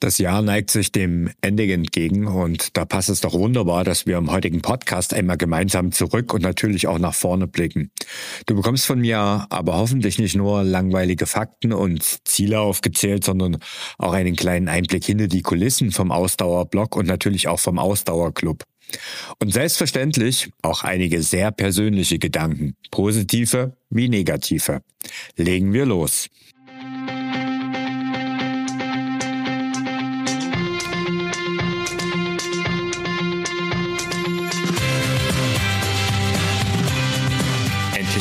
Das Jahr neigt sich dem Ende entgegen und da passt es doch wunderbar, dass wir im heutigen Podcast einmal gemeinsam zurück und natürlich auch nach vorne blicken. Du bekommst von mir aber hoffentlich nicht nur langweilige Fakten und Ziele aufgezählt, sondern auch einen kleinen Einblick hinter die Kulissen vom Ausdauerblock und natürlich auch vom Ausdauerclub. Und selbstverständlich auch einige sehr persönliche Gedanken, positive wie negative. Legen wir los.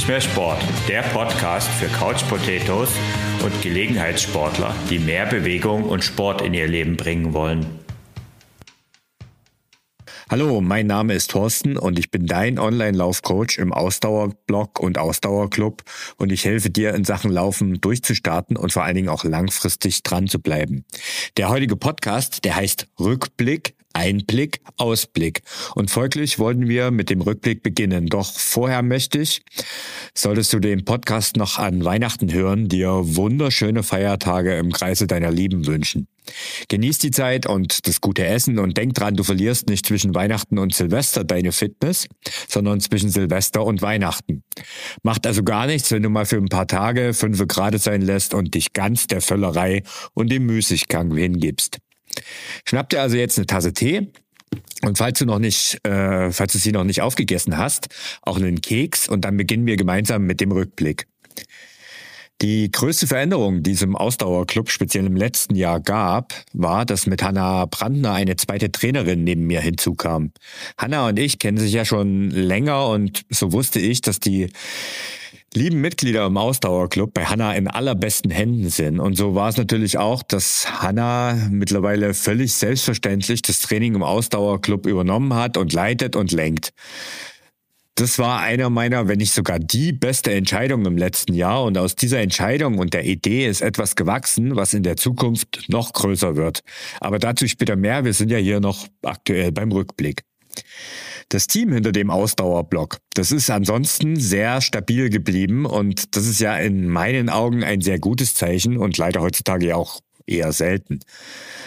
Mehr Sport, der Podcast für Couch Potatoes und Gelegenheitssportler, die mehr Bewegung und Sport in ihr Leben bringen wollen. Hallo, mein Name ist Thorsten und ich bin dein Online-Laufcoach im Ausdauerblog und Ausdauerclub und ich helfe dir in Sachen Laufen durchzustarten und vor allen Dingen auch langfristig dran zu bleiben. Der heutige Podcast, der heißt Rückblick Einblick, Ausblick. Und folglich wollten wir mit dem Rückblick beginnen. Doch vorher möchte ich, solltest du den Podcast noch an Weihnachten hören, dir wunderschöne Feiertage im Kreise deiner Lieben wünschen. Genieß die Zeit und das gute Essen und denk dran, du verlierst nicht zwischen Weihnachten und Silvester deine Fitness, sondern zwischen Silvester und Weihnachten. Macht also gar nichts, wenn du mal für ein paar Tage fünf Grad sein lässt und dich ganz der Völlerei und dem Müßiggang hingibst. Schnapp dir also jetzt eine Tasse Tee und falls du noch nicht, äh, falls du sie noch nicht aufgegessen hast, auch einen Keks und dann beginnen wir gemeinsam mit dem Rückblick. Die größte Veränderung, die es im Ausdauerclub speziell im letzten Jahr gab, war, dass mit Hanna Brandner eine zweite Trainerin neben mir hinzukam. Hanna und ich kennen sich ja schon länger und so wusste ich, dass die lieben Mitglieder im Ausdauerclub bei Hanna in allerbesten Händen sind. Und so war es natürlich auch, dass Hanna mittlerweile völlig selbstverständlich das Training im Ausdauerclub übernommen hat und leitet und lenkt. Das war einer meiner, wenn nicht sogar die beste Entscheidung im letzten Jahr. Und aus dieser Entscheidung und der Idee ist etwas gewachsen, was in der Zukunft noch größer wird. Aber dazu später mehr. Wir sind ja hier noch aktuell beim Rückblick. Das Team hinter dem Ausdauerblock, das ist ansonsten sehr stabil geblieben und das ist ja in meinen Augen ein sehr gutes Zeichen und leider heutzutage ja auch eher selten.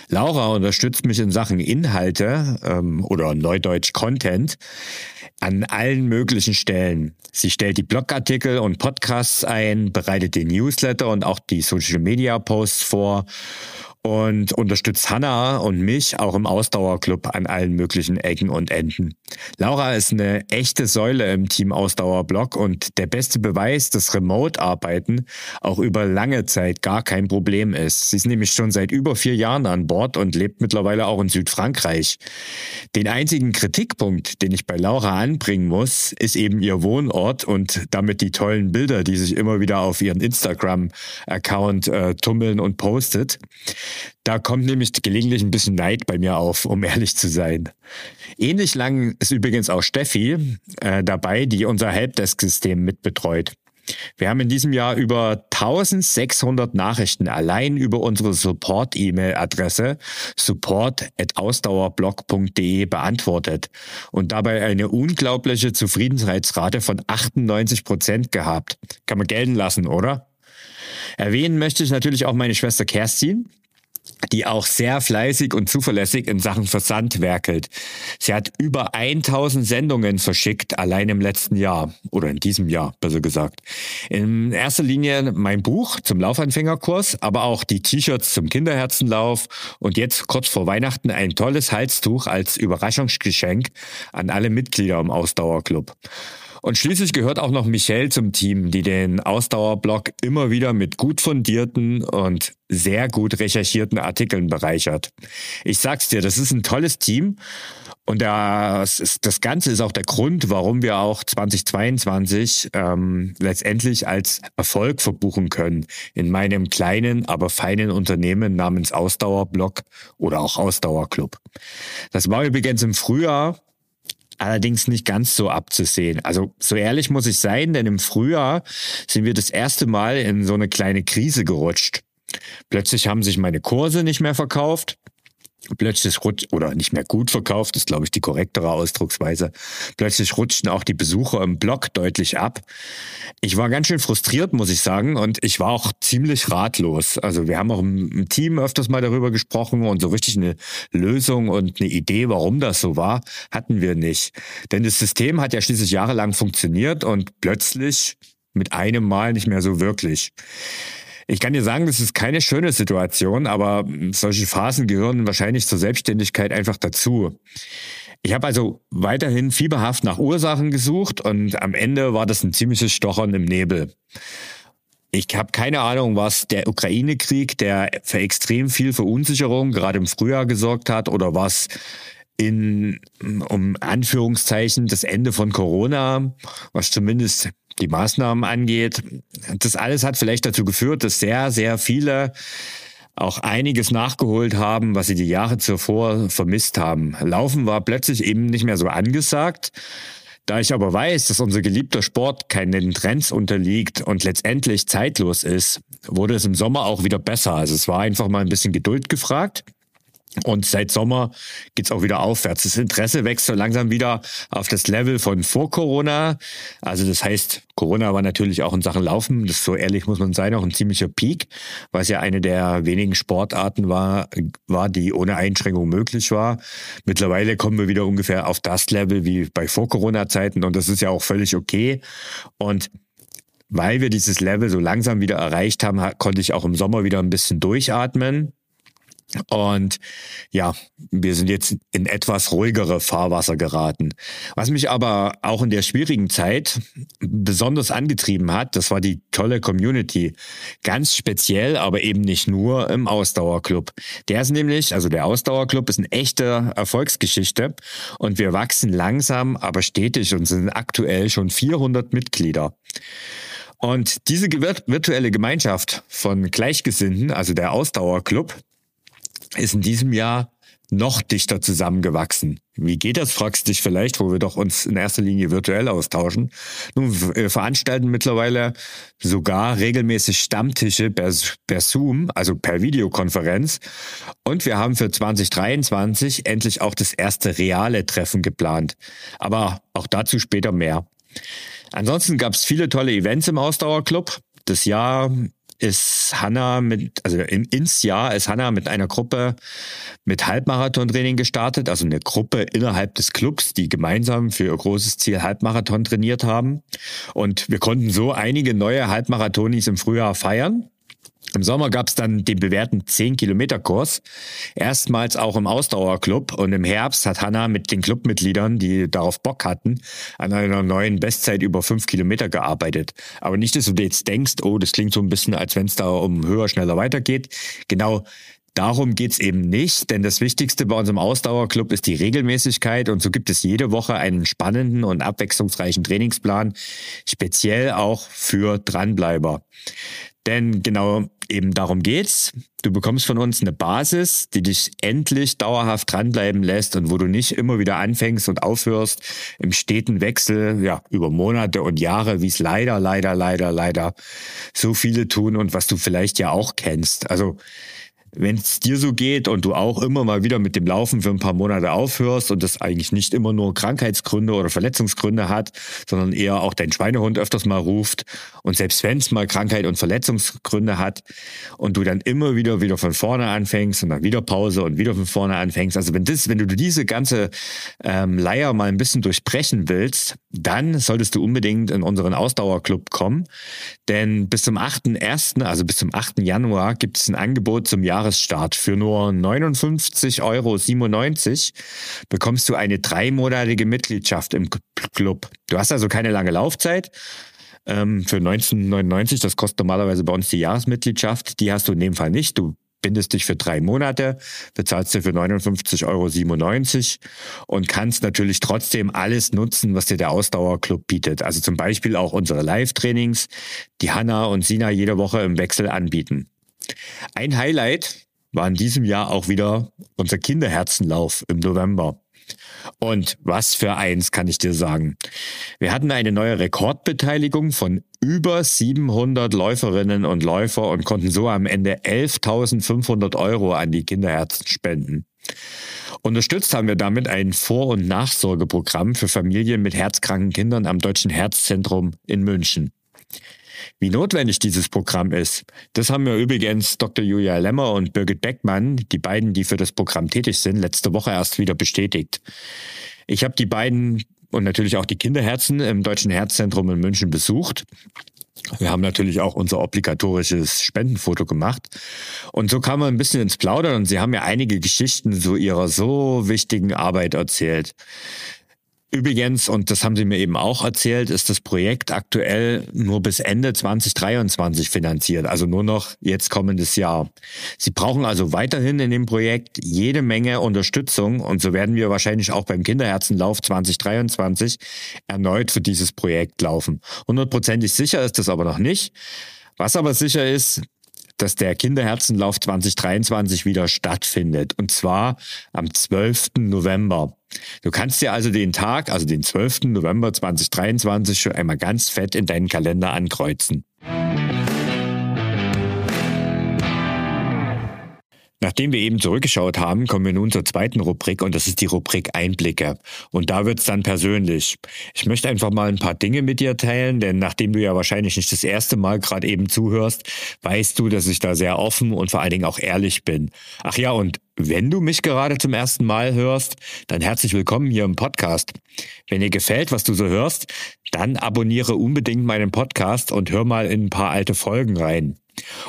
Laura unterstützt mich in Sachen Inhalte ähm, oder Neudeutsch Content an allen möglichen Stellen. Sie stellt die Blogartikel und Podcasts ein, bereitet den Newsletter und auch die Social Media Posts vor und unterstützt Hanna und mich auch im Ausdauerclub an allen möglichen Ecken und Enden. Laura ist eine echte Säule im Team Ausdauerblock und der beste Beweis, dass Remote-Arbeiten auch über lange Zeit gar kein Problem ist. Sie ist nämlich schon seit über vier Jahren an Bord und lebt mittlerweile auch in Südfrankreich. Den einzigen Kritikpunkt, den ich bei Laura anbringen muss, ist eben ihr Wohnort und damit die tollen Bilder, die sich immer wieder auf ihren Instagram-Account äh, tummeln und postet. Da kommt nämlich gelegentlich ein bisschen Neid bei mir auf, um ehrlich zu sein. Ähnlich lang ist übrigens auch Steffi äh, dabei, die unser Helpdesk-System mitbetreut. Wir haben in diesem Jahr über 1600 Nachrichten allein über unsere Support-E-Mail-Adresse support.ausdauerblog.de beantwortet und dabei eine unglaubliche Zufriedenheitsrate von 98 Prozent gehabt. Kann man gelten lassen, oder? Erwähnen möchte ich natürlich auch meine Schwester Kerstin, die auch sehr fleißig und zuverlässig in Sachen Versand werkelt. Sie hat über 1000 Sendungen verschickt, allein im letzten Jahr oder in diesem Jahr, besser gesagt. In erster Linie mein Buch zum Laufanfängerkurs, aber auch die T-Shirts zum Kinderherzenlauf und jetzt kurz vor Weihnachten ein tolles Halstuch als Überraschungsgeschenk an alle Mitglieder im Ausdauerclub. Und schließlich gehört auch noch Michelle zum Team, die den Ausdauerblock immer wieder mit gut fundierten und sehr gut recherchierten Artikeln bereichert. Ich sag's dir, das ist ein tolles Team und das, ist, das Ganze ist auch der Grund, warum wir auch 2022 ähm, letztendlich als Erfolg verbuchen können in meinem kleinen, aber feinen Unternehmen namens Ausdauerblock oder auch Ausdauerclub. Das war übrigens im Frühjahr allerdings nicht ganz so abzusehen. Also so ehrlich muss ich sein, denn im Frühjahr sind wir das erste Mal in so eine kleine Krise gerutscht. Plötzlich haben sich meine Kurse nicht mehr verkauft Plötzlich rutscht, oder nicht mehr gut verkauft, ist glaube ich die korrektere Ausdrucksweise. Plötzlich rutschten auch die Besucher im Blog deutlich ab. Ich war ganz schön frustriert, muss ich sagen, und ich war auch ziemlich ratlos. Also wir haben auch im Team öfters mal darüber gesprochen und so richtig eine Lösung und eine Idee, warum das so war, hatten wir nicht. Denn das System hat ja schließlich jahrelang funktioniert und plötzlich mit einem Mal nicht mehr so wirklich. Ich kann dir sagen, das ist keine schöne Situation, aber solche Phasen gehören wahrscheinlich zur Selbstständigkeit einfach dazu. Ich habe also weiterhin fieberhaft nach Ursachen gesucht und am Ende war das ein ziemliches Stochern im Nebel. Ich habe keine Ahnung, was der Ukraine-Krieg, der für extrem viel Verunsicherung gerade im Frühjahr gesorgt hat, oder was in, um Anführungszeichen, das Ende von Corona, was zumindest die Maßnahmen angeht. Das alles hat vielleicht dazu geführt, dass sehr, sehr viele auch einiges nachgeholt haben, was sie die Jahre zuvor vermisst haben. Laufen war plötzlich eben nicht mehr so angesagt. Da ich aber weiß, dass unser geliebter Sport keinen Trends unterliegt und letztendlich zeitlos ist, wurde es im Sommer auch wieder besser. Also es war einfach mal ein bisschen Geduld gefragt. Und seit Sommer geht's auch wieder aufwärts. Das Interesse wächst so langsam wieder auf das Level von vor Corona. Also das heißt, Corona war natürlich auch in Sachen Laufen, das so ehrlich muss man sein, auch ein ziemlicher Peak, was ja eine der wenigen Sportarten war, war, die ohne Einschränkung möglich war. Mittlerweile kommen wir wieder ungefähr auf das Level wie bei Vor-Corona-Zeiten und das ist ja auch völlig okay. Und weil wir dieses Level so langsam wieder erreicht haben, konnte ich auch im Sommer wieder ein bisschen durchatmen. Und ja, wir sind jetzt in etwas ruhigere Fahrwasser geraten. Was mich aber auch in der schwierigen Zeit besonders angetrieben hat, das war die tolle Community. Ganz speziell, aber eben nicht nur im Ausdauerclub. Der ist nämlich, also der Ausdauerclub ist eine echte Erfolgsgeschichte und wir wachsen langsam, aber stetig und sind aktuell schon 400 Mitglieder. Und diese virtuelle Gemeinschaft von Gleichgesinnten, also der Ausdauerclub, ist in diesem Jahr noch dichter zusammengewachsen. Wie geht das, fragst du dich vielleicht, wo wir doch uns in erster Linie virtuell austauschen. Nun, wir veranstalten mittlerweile sogar regelmäßig Stammtische per, per Zoom, also per Videokonferenz. Und wir haben für 2023 endlich auch das erste reale Treffen geplant. Aber auch dazu später mehr. Ansonsten gab es viele tolle Events im Ausdauerclub. Das Jahr ist Hanna mit, also in, ins Jahr ist Hanna mit einer Gruppe mit Halbmarathon-Training gestartet, also eine Gruppe innerhalb des Clubs, die gemeinsam für ihr großes Ziel Halbmarathon trainiert haben. Und wir konnten so einige neue Halbmarathonis im Frühjahr feiern. Im Sommer gab es dann den bewährten 10-Kilometer-Kurs, erstmals auch im Ausdauerclub. Und im Herbst hat Hanna mit den Clubmitgliedern, die darauf Bock hatten, an einer neuen Bestzeit über 5 Kilometer gearbeitet. Aber nicht, dass du jetzt denkst, oh, das klingt so ein bisschen, als wenn es da um höher, schneller weitergeht. Genau Darum geht's eben nicht, denn das Wichtigste bei unserem Ausdauerclub ist die Regelmäßigkeit und so gibt es jede Woche einen spannenden und abwechslungsreichen Trainingsplan, speziell auch für Dranbleiber. Denn genau eben darum geht's. Du bekommst von uns eine Basis, die dich endlich dauerhaft dranbleiben lässt und wo du nicht immer wieder anfängst und aufhörst im steten Wechsel, ja, über Monate und Jahre, wie es leider, leider, leider, leider so viele tun und was du vielleicht ja auch kennst. Also, wenn es dir so geht und du auch immer mal wieder mit dem Laufen für ein paar Monate aufhörst und das eigentlich nicht immer nur Krankheitsgründe oder Verletzungsgründe hat, sondern eher auch dein Schweinehund öfters mal ruft und selbst wenn es mal Krankheit und Verletzungsgründe hat und du dann immer wieder wieder von vorne anfängst und dann wieder Pause und wieder von vorne anfängst, also wenn das, wenn du diese ganze ähm, Leier mal ein bisschen durchbrechen willst, dann solltest du unbedingt in unseren Ausdauerclub kommen, denn bis zum 8.1., also bis zum 8. Januar gibt es ein Angebot zum Jahr Jahresstart. Für nur 59,97 Euro bekommst du eine dreimonatige Mitgliedschaft im Club. Du hast also keine lange Laufzeit. Ähm, für 1999, das kostet normalerweise bei uns die Jahresmitgliedschaft, die hast du in dem Fall nicht. Du bindest dich für drei Monate, bezahlst dir für 59,97 Euro und kannst natürlich trotzdem alles nutzen, was dir der Ausdauerclub bietet. Also zum Beispiel auch unsere Live-Trainings, die Hanna und Sina jede Woche im Wechsel anbieten. Ein Highlight war in diesem Jahr auch wieder unser Kinderherzenlauf im November. Und was für eins kann ich dir sagen. Wir hatten eine neue Rekordbeteiligung von über 700 Läuferinnen und Läufer und konnten so am Ende 11.500 Euro an die Kinderherzen spenden. Unterstützt haben wir damit ein Vor- und Nachsorgeprogramm für Familien mit herzkranken Kindern am Deutschen Herzzentrum in München. Wie notwendig dieses Programm ist, das haben mir übrigens Dr. Julia Lemmer und Birgit Beckmann, die beiden, die für das Programm tätig sind, letzte Woche erst wieder bestätigt. Ich habe die beiden und natürlich auch die Kinderherzen im Deutschen Herzzentrum in München besucht. Wir haben natürlich auch unser obligatorisches Spendenfoto gemacht. Und so kam man ein bisschen ins Plaudern und sie haben mir einige Geschichten zu ihrer so wichtigen Arbeit erzählt. Übrigens, und das haben Sie mir eben auch erzählt, ist das Projekt aktuell nur bis Ende 2023 finanziert, also nur noch jetzt kommendes Jahr. Sie brauchen also weiterhin in dem Projekt jede Menge Unterstützung und so werden wir wahrscheinlich auch beim Kinderherzenlauf 2023 erneut für dieses Projekt laufen. Hundertprozentig sicher ist das aber noch nicht. Was aber sicher ist, dass der Kinderherzenlauf 2023 wieder stattfindet. Und zwar am 12. November. Du kannst dir also den Tag, also den 12. November 2023 schon einmal ganz fett in deinen Kalender ankreuzen. Nachdem wir eben zurückgeschaut haben, kommen wir nun zur zweiten Rubrik und das ist die Rubrik Einblicke. Und da wird's dann persönlich. Ich möchte einfach mal ein paar Dinge mit dir teilen, denn nachdem du ja wahrscheinlich nicht das erste Mal gerade eben zuhörst, weißt du, dass ich da sehr offen und vor allen Dingen auch ehrlich bin. Ach ja, und wenn du mich gerade zum ersten Mal hörst, dann herzlich willkommen hier im Podcast. Wenn dir gefällt, was du so hörst, dann abonniere unbedingt meinen Podcast und hör mal in ein paar alte Folgen rein.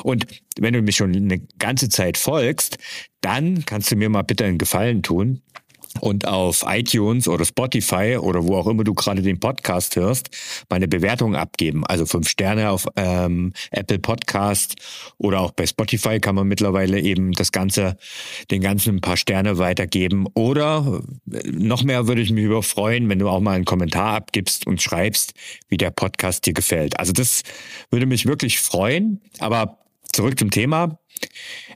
Und wenn du mich schon eine ganze Zeit folgst, dann kannst du mir mal bitte einen Gefallen tun und auf iTunes oder Spotify oder wo auch immer du gerade den Podcast hörst, meine Bewertung abgeben. Also fünf Sterne auf ähm, Apple Podcast oder auch bei Spotify kann man mittlerweile eben das Ganze, den ganzen paar Sterne weitergeben. Oder äh, noch mehr würde ich mich über freuen, wenn du auch mal einen Kommentar abgibst und schreibst, wie der Podcast dir gefällt. Also das würde mich wirklich freuen. Aber zurück zum Thema.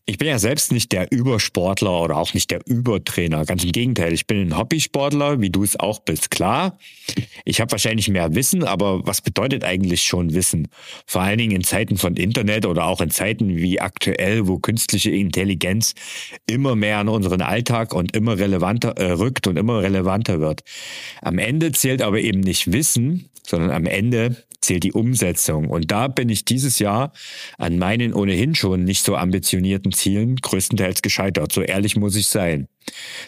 Ich bin ja selbst nicht der Übersportler oder auch nicht der Übertrainer. Ganz im Gegenteil, ich bin ein Hobbysportler, wie du es auch bist. Klar, ich habe wahrscheinlich mehr Wissen, aber was bedeutet eigentlich schon Wissen? Vor allen Dingen in Zeiten von Internet oder auch in Zeiten wie aktuell, wo künstliche Intelligenz immer mehr an unseren Alltag und immer relevanter äh, rückt und immer relevanter wird. Am Ende zählt aber eben nicht Wissen, sondern am Ende zählt die Umsetzung. Und da bin ich dieses Jahr an meinen ohnehin schon nicht so ambitionierten Zielen größtenteils gescheitert. So ehrlich muss ich sein.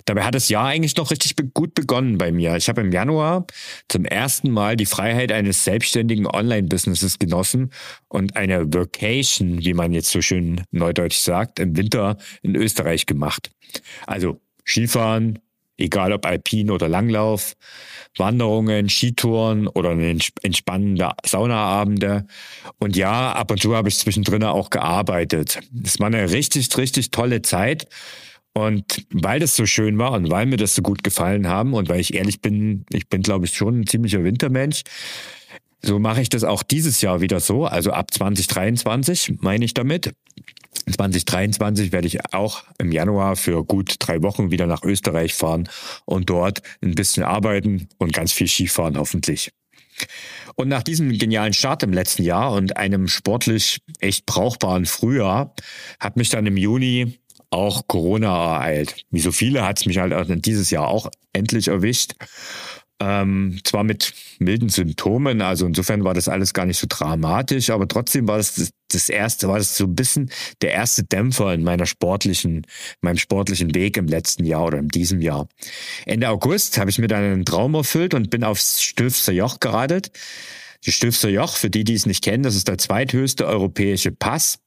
Dabei hat das Jahr eigentlich noch richtig gut begonnen bei mir. Ich habe im Januar zum ersten Mal die Freiheit eines selbstständigen Online-Businesses genossen und eine Vacation, wie man jetzt so schön neudeutsch sagt, im Winter in Österreich gemacht. Also Skifahren, egal ob Alpin oder Langlauf, Wanderungen, Skitouren oder entspannende Saunaabende. Und ja, ab und zu habe ich zwischendrin auch gearbeitet. Es war eine richtig, richtig tolle Zeit. Und weil das so schön war und weil mir das so gut gefallen haben und weil ich ehrlich bin, ich bin, glaube ich, schon ein ziemlicher Wintermensch, so mache ich das auch dieses Jahr wieder so, also ab 2023 meine ich damit. 2023 werde ich auch im Januar für gut drei Wochen wieder nach Österreich fahren und dort ein bisschen arbeiten und ganz viel Skifahren hoffentlich. Und nach diesem genialen Start im letzten Jahr und einem sportlich echt brauchbaren Frühjahr hat mich dann im Juni auch Corona ereilt. Wie so viele hat es mich halt dieses Jahr auch endlich erwischt. Ähm, zwar mit milden Symptomen, also insofern war das alles gar nicht so dramatisch, aber trotzdem war das, das erste, war das so ein bisschen der erste Dämpfer in meiner sportlichen, meinem sportlichen Weg im letzten Jahr oder in diesem Jahr. Ende August habe ich mir dann einen Traum erfüllt und bin aufs Stöfser Joch geradelt. Die Stöfser Joch, für die, die es nicht kennen, das ist der zweithöchste europäische Pass.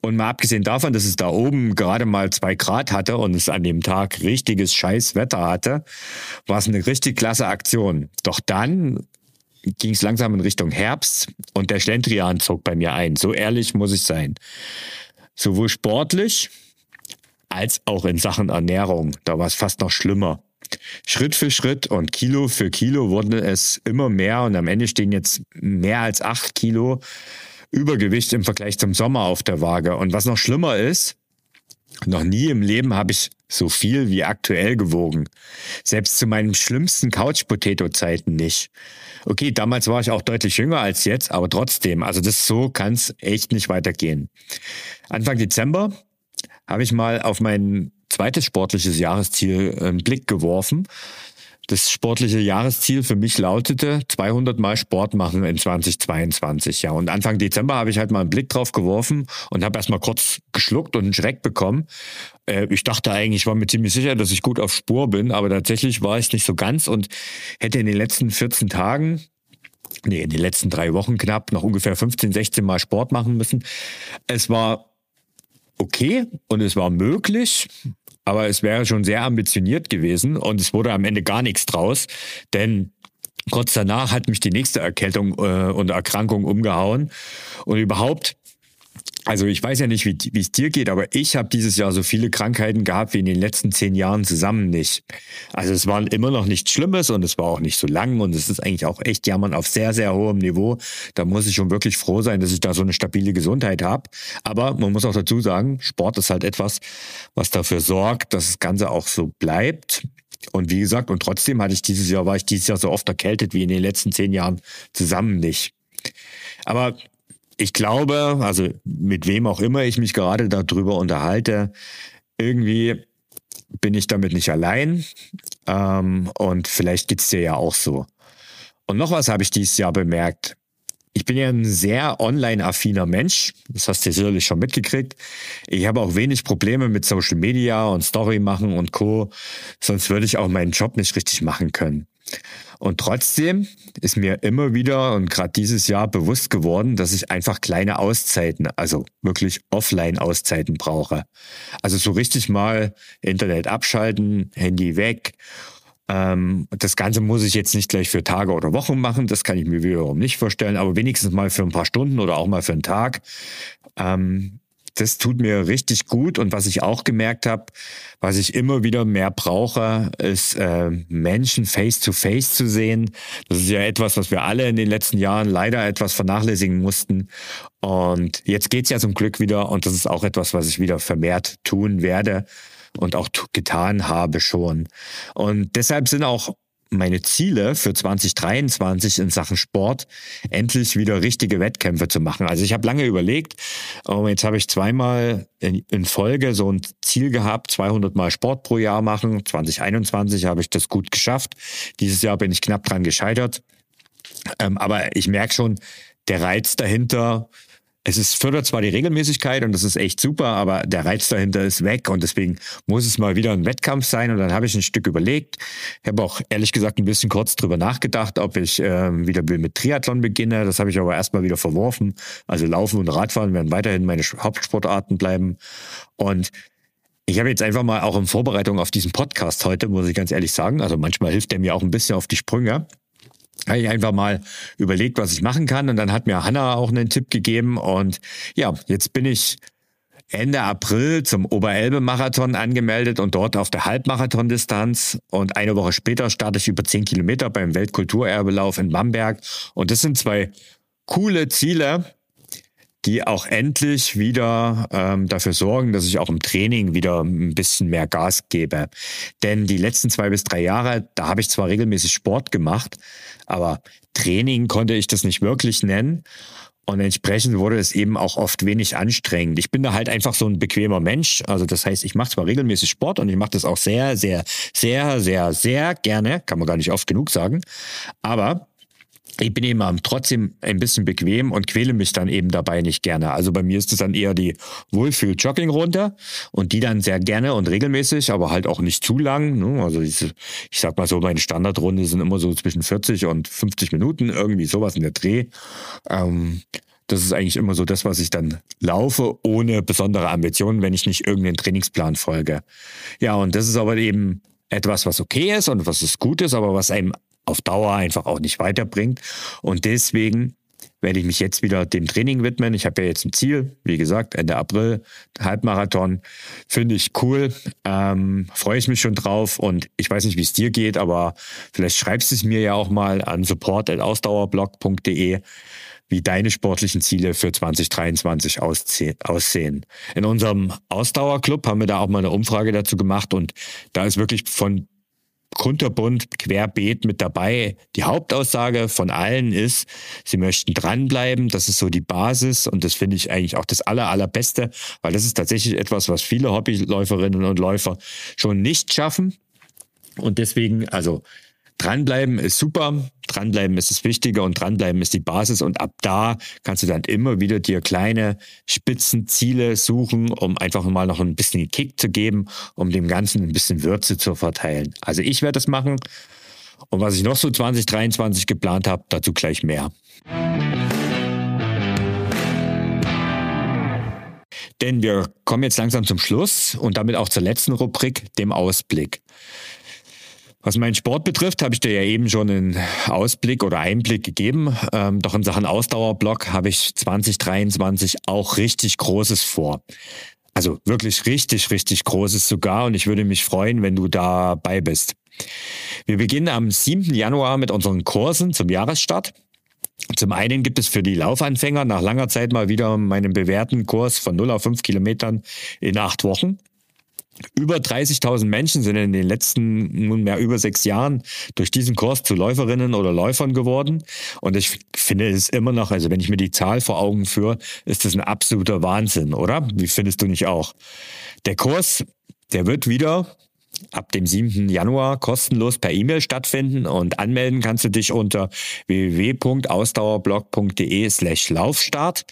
Und mal abgesehen davon, dass es da oben gerade mal zwei Grad hatte und es an dem Tag richtiges Scheißwetter hatte, war es eine richtig klasse Aktion. Doch dann ging es langsam in Richtung Herbst und der Schlendrian zog bei mir ein. So ehrlich muss ich sein. Sowohl sportlich als auch in Sachen Ernährung. Da war es fast noch schlimmer. Schritt für Schritt und Kilo für Kilo wurde es immer mehr und am Ende stehen jetzt mehr als acht Kilo Übergewicht im Vergleich zum Sommer auf der Waage. Und was noch schlimmer ist, noch nie im Leben habe ich so viel wie aktuell gewogen. Selbst zu meinen schlimmsten Couch-Potato-Zeiten nicht. Okay, damals war ich auch deutlich jünger als jetzt, aber trotzdem, also das so kann es echt nicht weitergehen. Anfang Dezember habe ich mal auf meinen zweites sportliches Jahresziel einen Blick geworfen. Das sportliche Jahresziel für mich lautete 200 Mal Sport machen in 2022. Ja, und Anfang Dezember habe ich halt mal einen Blick drauf geworfen und habe erstmal kurz geschluckt und einen Schreck bekommen. Äh, ich dachte eigentlich, ich war mir ziemlich sicher, dass ich gut auf Spur bin, aber tatsächlich war ich nicht so ganz und hätte in den letzten 14 Tagen nee, in den letzten drei Wochen knapp noch ungefähr 15, 16 Mal Sport machen müssen. Es war okay und es war möglich, aber es wäre schon sehr ambitioniert gewesen und es wurde am Ende gar nichts draus, denn kurz danach hat mich die nächste Erkältung äh, und Erkrankung umgehauen. Und überhaupt also ich weiß ja nicht, wie, es dir geht, aber ich habe dieses Jahr so viele Krankheiten gehabt wie in den letzten zehn Jahren zusammen nicht. Also es war immer noch nichts Schlimmes und es war auch nicht so lang und es ist eigentlich auch echt Jammern auf sehr, sehr hohem Niveau. Da muss ich schon wirklich froh sein, dass ich da so eine stabile Gesundheit habe. Aber man muss auch dazu sagen, Sport ist halt etwas, was dafür sorgt, dass das Ganze auch so bleibt. Und wie gesagt, und trotzdem hatte ich dieses Jahr, war ich dieses Jahr so oft erkältet wie in den letzten zehn Jahren zusammen nicht. Aber ich glaube, also mit wem auch immer ich mich gerade darüber unterhalte, irgendwie bin ich damit nicht allein. Ähm, und vielleicht geht's dir ja auch so. Und noch was habe ich dieses Jahr bemerkt. Ich bin ja ein sehr online-affiner Mensch. Das hast du sicherlich schon mitgekriegt. Ich habe auch wenig Probleme mit Social Media und Story machen und Co. Sonst würde ich auch meinen Job nicht richtig machen können. Und trotzdem ist mir immer wieder und gerade dieses Jahr bewusst geworden, dass ich einfach kleine Auszeiten, also wirklich Offline-Auszeiten brauche. Also so richtig mal Internet abschalten, Handy weg. Ähm, das Ganze muss ich jetzt nicht gleich für Tage oder Wochen machen, das kann ich mir wiederum nicht vorstellen, aber wenigstens mal für ein paar Stunden oder auch mal für einen Tag. Ähm, das tut mir richtig gut. Und was ich auch gemerkt habe, was ich immer wieder mehr brauche, ist äh, Menschen face-to-face -face zu sehen. Das ist ja etwas, was wir alle in den letzten Jahren leider etwas vernachlässigen mussten. Und jetzt geht's ja zum Glück wieder. Und das ist auch etwas, was ich wieder vermehrt tun werde und auch getan habe schon. Und deshalb sind auch meine Ziele für 2023 in Sachen Sport endlich wieder richtige Wettkämpfe zu machen. Also ich habe lange überlegt, jetzt habe ich zweimal in, Folge so ein Ziel gehabt, 200 Mal Sport pro Jahr machen. 2021 habe ich das gut geschafft. Dieses Jahr bin ich knapp dran gescheitert. Ähm, aber ich merke schon, der Reiz dahinter es ist, fördert zwar die Regelmäßigkeit und das ist echt super, aber der Reiz dahinter ist weg und deswegen muss es mal wieder ein Wettkampf sein. Und dann habe ich ein Stück überlegt. Ich habe auch ehrlich gesagt ein bisschen kurz drüber nachgedacht, ob ich äh, wieder mit Triathlon beginne. Das habe ich aber erstmal wieder verworfen. Also Laufen und Radfahren werden weiterhin meine Hauptsportarten bleiben. Und ich habe jetzt einfach mal auch in Vorbereitung auf diesen Podcast heute, muss ich ganz ehrlich sagen, also manchmal hilft er mir auch ein bisschen auf die Sprünge habe ich einfach mal überlegt, was ich machen kann. Und dann hat mir Hanna auch einen Tipp gegeben. Und ja, jetzt bin ich Ende April zum Oberelbe-Marathon angemeldet und dort auf der Halbmarathon-Distanz. Und eine Woche später starte ich über zehn Kilometer beim Weltkulturerbelauf in Bamberg. Und das sind zwei coole Ziele, die auch endlich wieder ähm, dafür sorgen, dass ich auch im Training wieder ein bisschen mehr Gas gebe. Denn die letzten zwei bis drei Jahre, da habe ich zwar regelmäßig Sport gemacht, aber Training konnte ich das nicht wirklich nennen. Und entsprechend wurde es eben auch oft wenig anstrengend. Ich bin da halt einfach so ein bequemer Mensch. Also das heißt, ich mache zwar regelmäßig Sport und ich mache das auch sehr, sehr, sehr, sehr, sehr gerne, kann man gar nicht oft genug sagen. Aber ich bin eben trotzdem ein bisschen bequem und quäle mich dann eben dabei nicht gerne. Also bei mir ist es dann eher die Wohlfühl-Jogging-Runde und die dann sehr gerne und regelmäßig, aber halt auch nicht zu lang. Ne? Also ich, ich sag mal so, meine Standardrunde sind immer so zwischen 40 und 50 Minuten, irgendwie sowas in der Dreh. Ähm, das ist eigentlich immer so das, was ich dann laufe, ohne besondere Ambitionen, wenn ich nicht irgendeinen Trainingsplan folge. Ja, und das ist aber eben etwas, was okay ist und was ist gut ist, aber was einem auf Dauer einfach auch nicht weiterbringt. Und deswegen werde ich mich jetzt wieder dem Training widmen. Ich habe ja jetzt ein Ziel, wie gesagt, Ende April, Halbmarathon. Finde ich cool, ähm, freue ich mich schon drauf und ich weiß nicht, wie es dir geht, aber vielleicht schreibst du es mir ja auch mal an support.ausdauerblog.de, wie deine sportlichen Ziele für 2023 aussehen. In unserem Ausdauerclub haben wir da auch mal eine Umfrage dazu gemacht und da ist wirklich von kunterbunt, querbeet mit dabei. Die Hauptaussage von allen ist, sie möchten dranbleiben. Das ist so die Basis und das finde ich eigentlich auch das aller, allerbeste, weil das ist tatsächlich etwas, was viele Hobbyläuferinnen und Läufer schon nicht schaffen. Und deswegen, also Dranbleiben ist super, dranbleiben ist das Wichtige und dranbleiben ist die Basis und ab da kannst du dann immer wieder dir kleine Spitzenziele suchen, um einfach mal noch ein bisschen Kick zu geben, um dem Ganzen ein bisschen Würze zu verteilen. Also ich werde das machen und was ich noch so 2023 geplant habe, dazu gleich mehr. Denn wir kommen jetzt langsam zum Schluss und damit auch zur letzten Rubrik, dem Ausblick. Was meinen Sport betrifft, habe ich dir ja eben schon einen Ausblick oder Einblick gegeben. Ähm, doch in Sachen Ausdauerblock habe ich 2023 auch richtig Großes vor. Also wirklich richtig, richtig Großes sogar. Und ich würde mich freuen, wenn du dabei bist. Wir beginnen am 7. Januar mit unseren Kursen zum Jahresstart. Zum einen gibt es für die Laufanfänger nach langer Zeit mal wieder meinen bewährten Kurs von 0 auf 5 Kilometern in acht Wochen. Über 30.000 Menschen sind in den letzten nunmehr über sechs Jahren durch diesen Kurs zu Läuferinnen oder Läufern geworden. Und ich finde es immer noch, also wenn ich mir die Zahl vor Augen führe, ist das ein absoluter Wahnsinn, oder? Wie findest du nicht auch? Der Kurs, der wird wieder ab dem 7. Januar kostenlos per E-Mail stattfinden und anmelden kannst du dich unter www.ausdauerblog.de slash Laufstart.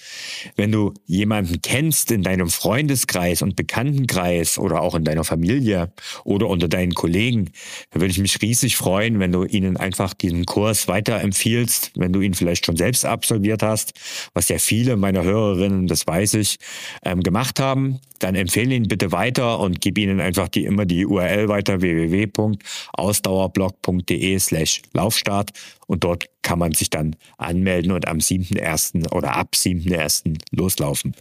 Wenn du jemanden kennst in deinem Freundeskreis und Bekanntenkreis oder auch in deiner Familie oder unter deinen Kollegen, dann würde ich mich riesig freuen, wenn du ihnen einfach diesen Kurs weiterempfiehlst, wenn du ihn vielleicht schon selbst absolviert hast, was ja viele meiner Hörerinnen, das weiß ich, ähm, gemacht haben. Dann empfehle ihn bitte weiter und gib ihnen einfach die immer die URL weiter www.ausdauerblog.de slash Laufstart und dort kann man sich dann anmelden und am 7.1. oder ab 7.1. loslaufen.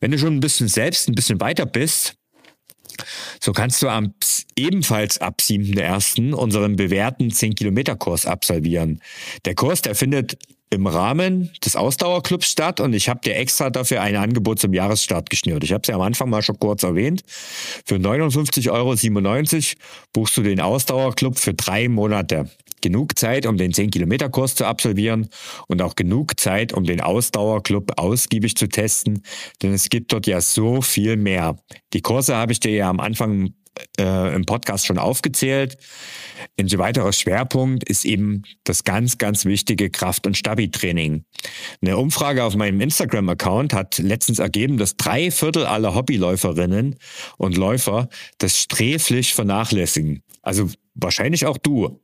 Wenn du schon ein bisschen selbst ein bisschen weiter bist, so kannst du am, ebenfalls ab 7.1. unseren bewährten 10-Kilometer-Kurs absolvieren. Der Kurs, der findet im Rahmen des Ausdauerclubs statt und ich habe dir extra dafür ein Angebot zum Jahresstart geschnürt. Ich habe es ja am Anfang mal schon kurz erwähnt. Für 59,97 Euro buchst du den Ausdauerclub für drei Monate. Genug Zeit, um den 10-Kilometer-Kurs zu absolvieren und auch genug Zeit, um den Ausdauerclub ausgiebig zu testen, denn es gibt dort ja so viel mehr. Die Kurse habe ich dir ja am Anfang äh, im Podcast schon aufgezählt. Ein weiterer Schwerpunkt ist eben das ganz, ganz wichtige Kraft- und Stabi-Training. Eine Umfrage auf meinem Instagram-Account hat letztens ergeben, dass drei Viertel aller Hobbyläuferinnen und Läufer das sträflich vernachlässigen. Also wahrscheinlich auch du.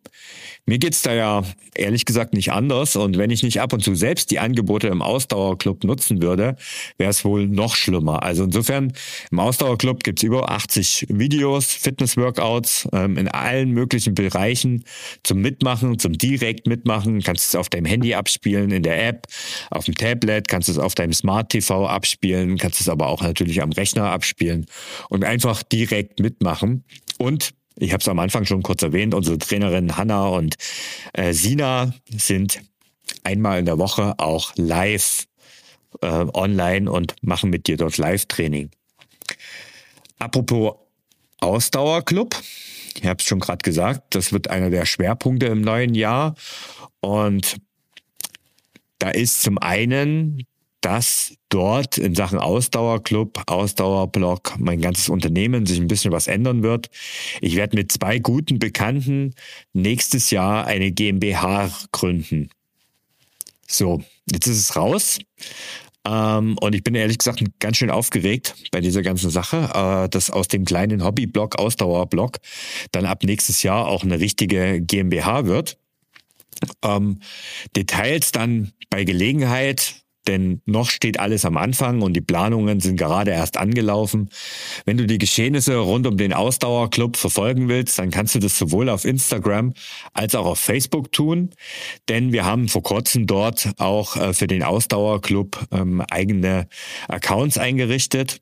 Mir geht's da ja ehrlich gesagt nicht anders und wenn ich nicht ab und zu selbst die Angebote im Ausdauerclub nutzen würde, wäre es wohl noch schlimmer. Also insofern, im Ausdauerclub gibt's über 80 Videos, Fitnessworkouts ähm, in allen möglichen Bereichen zum Mitmachen, zum direkt Mitmachen. Kannst es auf deinem Handy abspielen, in der App, auf dem Tablet, kannst es auf deinem Smart TV abspielen, kannst es aber auch natürlich am Rechner abspielen und einfach direkt mitmachen. Und ich habe es am Anfang schon kurz erwähnt, unsere Trainerinnen Hanna und äh, Sina sind einmal in der Woche auch live äh, online und machen mit dir dort Live-Training. Apropos Ausdauerclub, ich habe es schon gerade gesagt, das wird einer der Schwerpunkte im neuen Jahr. Und da ist zum einen dass dort in Sachen Ausdauerclub, Ausdauerblock, mein ganzes Unternehmen sich ein bisschen was ändern wird. Ich werde mit zwei guten Bekannten nächstes Jahr eine GmbH gründen. So, jetzt ist es raus. Ähm, und ich bin ehrlich gesagt ganz schön aufgeregt bei dieser ganzen Sache, äh, dass aus dem kleinen Hobbyblock, Ausdauerblock, dann ab nächstes Jahr auch eine richtige GmbH wird. Ähm, Details dann bei Gelegenheit denn noch steht alles am Anfang und die Planungen sind gerade erst angelaufen. Wenn du die Geschehnisse rund um den Ausdauerclub verfolgen willst, dann kannst du das sowohl auf Instagram als auch auf Facebook tun, denn wir haben vor kurzem dort auch äh, für den Ausdauerclub ähm, eigene Accounts eingerichtet.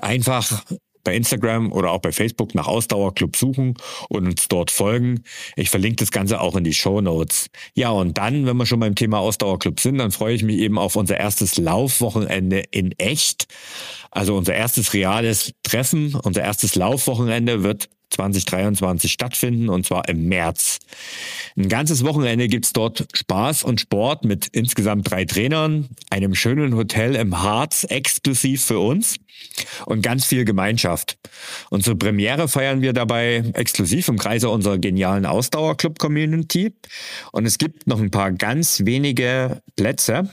Einfach bei Instagram oder auch bei Facebook nach Ausdauerclub suchen und uns dort folgen. Ich verlinke das Ganze auch in die Show Notes. Ja, und dann, wenn wir schon beim Thema Ausdauerclub sind, dann freue ich mich eben auf unser erstes Laufwochenende in echt. Also unser erstes reales Treffen, unser erstes Laufwochenende wird 2023 stattfinden und zwar im März. Ein ganzes Wochenende gibt's dort Spaß und Sport mit insgesamt drei Trainern, einem schönen Hotel im Harz exklusiv für uns und ganz viel Gemeinschaft. Unsere Premiere feiern wir dabei exklusiv im Kreise unserer genialen Ausdauerclub-Community und es gibt noch ein paar ganz wenige Plätze.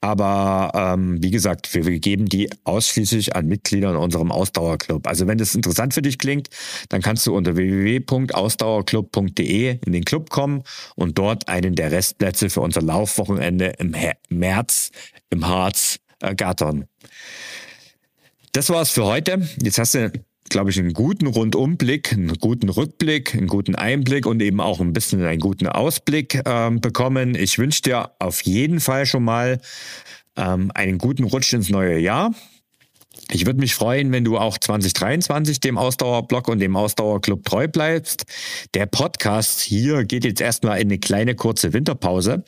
Aber ähm, wie gesagt, wir, wir geben die ausschließlich an Mitglieder in unserem Ausdauerclub. Also wenn das interessant für dich klingt, dann kannst du unter www.ausdauerclub.de in den Club kommen und dort einen der Restplätze für unser Laufwochenende im März im Harz ergattern. Das war's für heute. Jetzt hast du glaube ich, einen guten Rundumblick, einen guten Rückblick, einen guten Einblick und eben auch ein bisschen einen guten Ausblick ähm, bekommen. Ich wünsche dir auf jeden Fall schon mal ähm, einen guten Rutsch ins neue Jahr. Ich würde mich freuen, wenn du auch 2023 dem Ausdauerblock und dem Ausdauerclub treu bleibst. Der Podcast hier geht jetzt erstmal in eine kleine kurze Winterpause.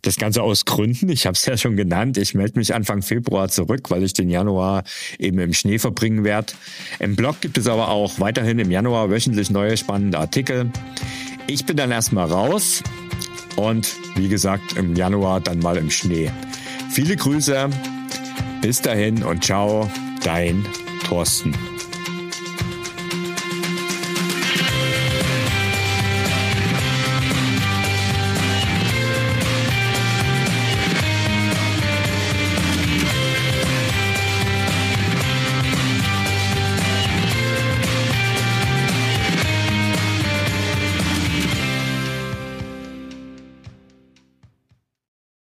Das Ganze aus Gründen. Ich habe es ja schon genannt. Ich melde mich Anfang Februar zurück, weil ich den Januar eben im Schnee verbringen werde. Im Blog gibt es aber auch weiterhin im Januar wöchentlich neue spannende Artikel. Ich bin dann erstmal raus und wie gesagt im Januar dann mal im Schnee. Viele Grüße. Bis dahin und ciao dein Thorsten.